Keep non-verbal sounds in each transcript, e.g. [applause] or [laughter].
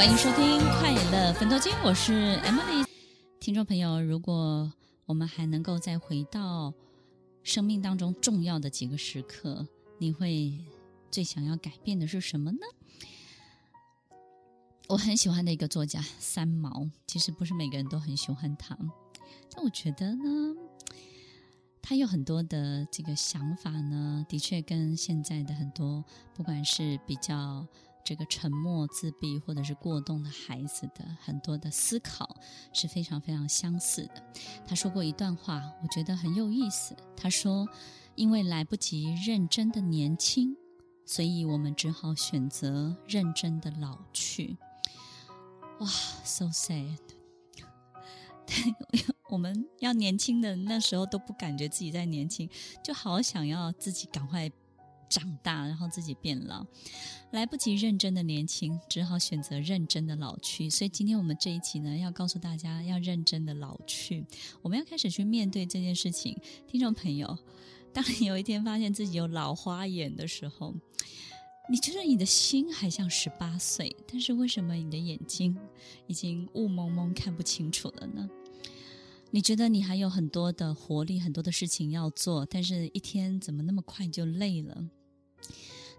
欢迎收听《快乐分多金》，我是 Emily。听众朋友，如果我们还能够再回到生命当中重要的几个时刻，你会最想要改变的是什么呢？我很喜欢的一个作家三毛，其实不是每个人都很喜欢他，但我觉得呢，他有很多的这个想法呢，的确跟现在的很多不管是比较这个沉默、自闭或者是过动的孩子的很多的思考是非常非常相似的。他说过一段话，我觉得很有意思。他说：“因为来不及认真的年轻，所以我们只好选择认真的老去。”哇，so sad！[laughs] [laughs] 我们要年轻的那时候都不感觉自己在年轻，就好想要自己赶快长大，然后自己变老，来不及认真的年轻，只好选择认真的老去。所以今天我们这一期呢，要告诉大家要认真的老去，我们要开始去面对这件事情。听众朋友，当你有一天发现自己有老花眼的时候，你觉得你的心还像十八岁，但是为什么你的眼睛已经雾蒙蒙看不清楚了呢？你觉得你还有很多的活力，很多的事情要做，但是一天怎么那么快就累了？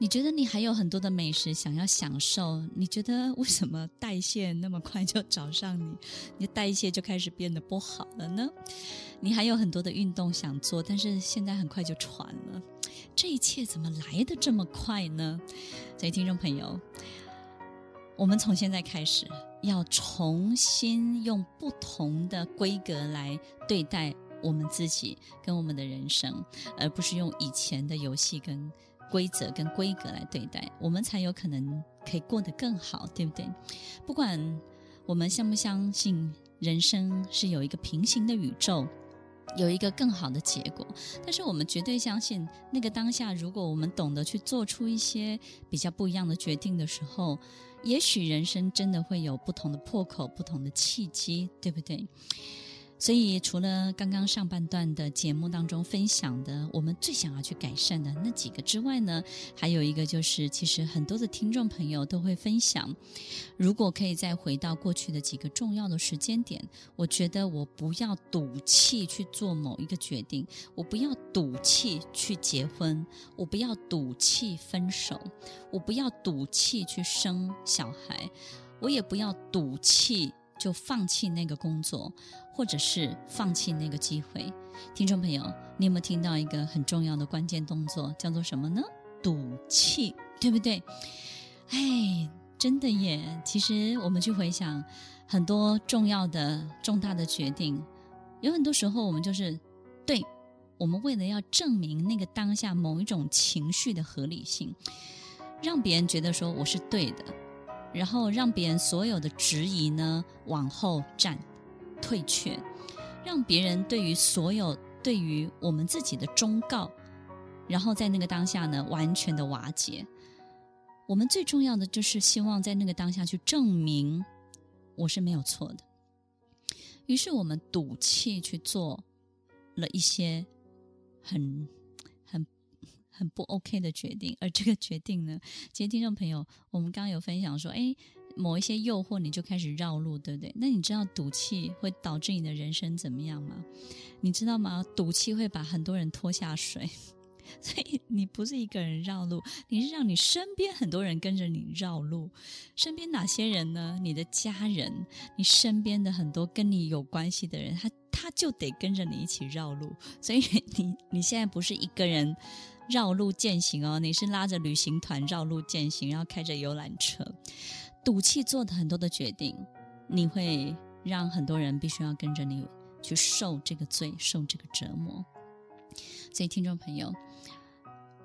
你觉得你还有很多的美食想要享受，你觉得为什么代谢那么快就找上你？你的代谢就开始变得不好了呢？你还有很多的运动想做，但是现在很快就喘了。这一切怎么来得这么快呢？所以听众朋友，我们从现在开始要重新用不同的规格来对待我们自己跟我们的人生，而不是用以前的游戏跟。规则跟规格来对待，我们才有可能可以过得更好，对不对？不管我们相不相信人生是有一个平行的宇宙，有一个更好的结果，但是我们绝对相信，那个当下，如果我们懂得去做出一些比较不一样的决定的时候，也许人生真的会有不同的破口、不同的契机，对不对？所以，除了刚刚上半段的节目当中分享的，我们最想要去改善的那几个之外呢，还有一个就是，其实很多的听众朋友都会分享，如果可以再回到过去的几个重要的时间点，我觉得我不要赌气去做某一个决定，我不要赌气去结婚，我不要赌气分手，我不要赌气去生小孩，我也不要赌气。就放弃那个工作，或者是放弃那个机会。听众朋友，你有没有听到一个很重要的关键动作，叫做什么呢？赌气，对不对？哎，真的耶！其实我们去回想很多重要的、重大的决定，有很多时候我们就是对，我们为了要证明那个当下某一种情绪的合理性，让别人觉得说我是对的。然后让别人所有的质疑呢往后站、退却，让别人对于所有对于我们自己的忠告，然后在那个当下呢完全的瓦解。我们最重要的就是希望在那个当下去证明我是没有错的。于是我们赌气去做了一些很。很不 OK 的决定，而这个决定呢，其实听众朋友，我们刚刚有分享说，哎，某一些诱惑你就开始绕路，对不对？那你知道赌气会导致你的人生怎么样吗？你知道吗？赌气会把很多人拖下水，[laughs] 所以你不是一个人绕路，你是让你身边很多人跟着你绕路。身边哪些人呢？你的家人，你身边的很多跟你有关系的人，他他就得跟着你一起绕路。所以你你现在不是一个人。绕路践行哦，你是拉着旅行团绕路践行，然后开着游览车，赌气做的很多的决定，你会让很多人必须要跟着你去受这个罪，受这个折磨。所以，听众朋友，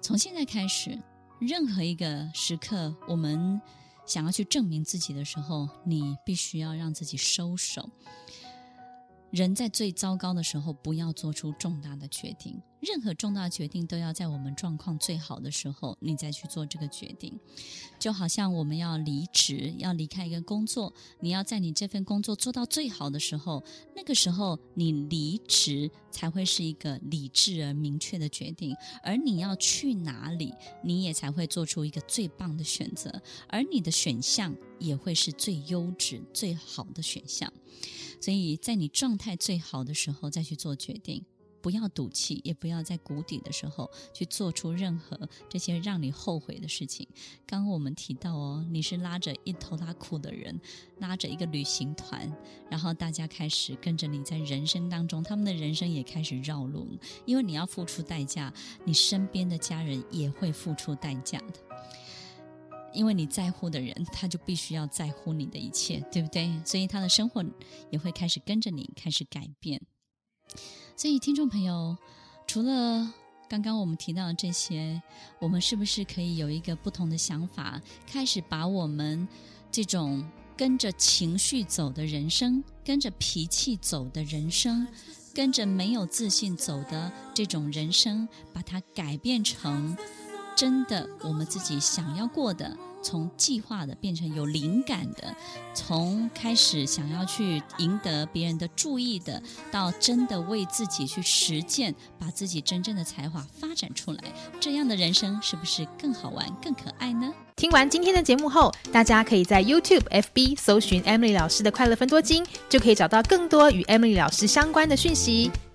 从现在开始，任何一个时刻，我们想要去证明自己的时候，你必须要让自己收手。人在最糟糕的时候，不要做出重大的决定。任何重大决定都要在我们状况最好的时候，你再去做这个决定。就好像我们要离职，要离开一个工作，你要在你这份工作做到最好的时候，那个时候你离职才会是一个理智而明确的决定。而你要去哪里，你也才会做出一个最棒的选择，而你的选项也会是最优质、最好的选项。所以在你状态最好的时候再去做决定。不要赌气，也不要在谷底的时候去做出任何这些让你后悔的事情。刚刚我们提到哦，你是拉着一头拉裤的人，拉着一个旅行团，然后大家开始跟着你在人生当中，他们的人生也开始绕路，因为你要付出代价，你身边的家人也会付出代价的，因为你在乎的人，他就必须要在乎你的一切，对不对？所以他的生活也会开始跟着你开始改变。所以，听众朋友，除了刚刚我们提到的这些，我们是不是可以有一个不同的想法，开始把我们这种跟着情绪走的人生，跟着脾气走的人生，跟着没有自信走的这种人生，把它改变成真的我们自己想要过的？从计划的变成有灵感的，从开始想要去赢得别人的注意的，到真的为自己去实践，把自己真正的才华发展出来，这样的人生是不是更好玩、更可爱呢？听完今天的节目后，大家可以在 YouTube、FB 搜寻 Emily 老师的快乐分多金，就可以找到更多与 Emily 老师相关的讯息。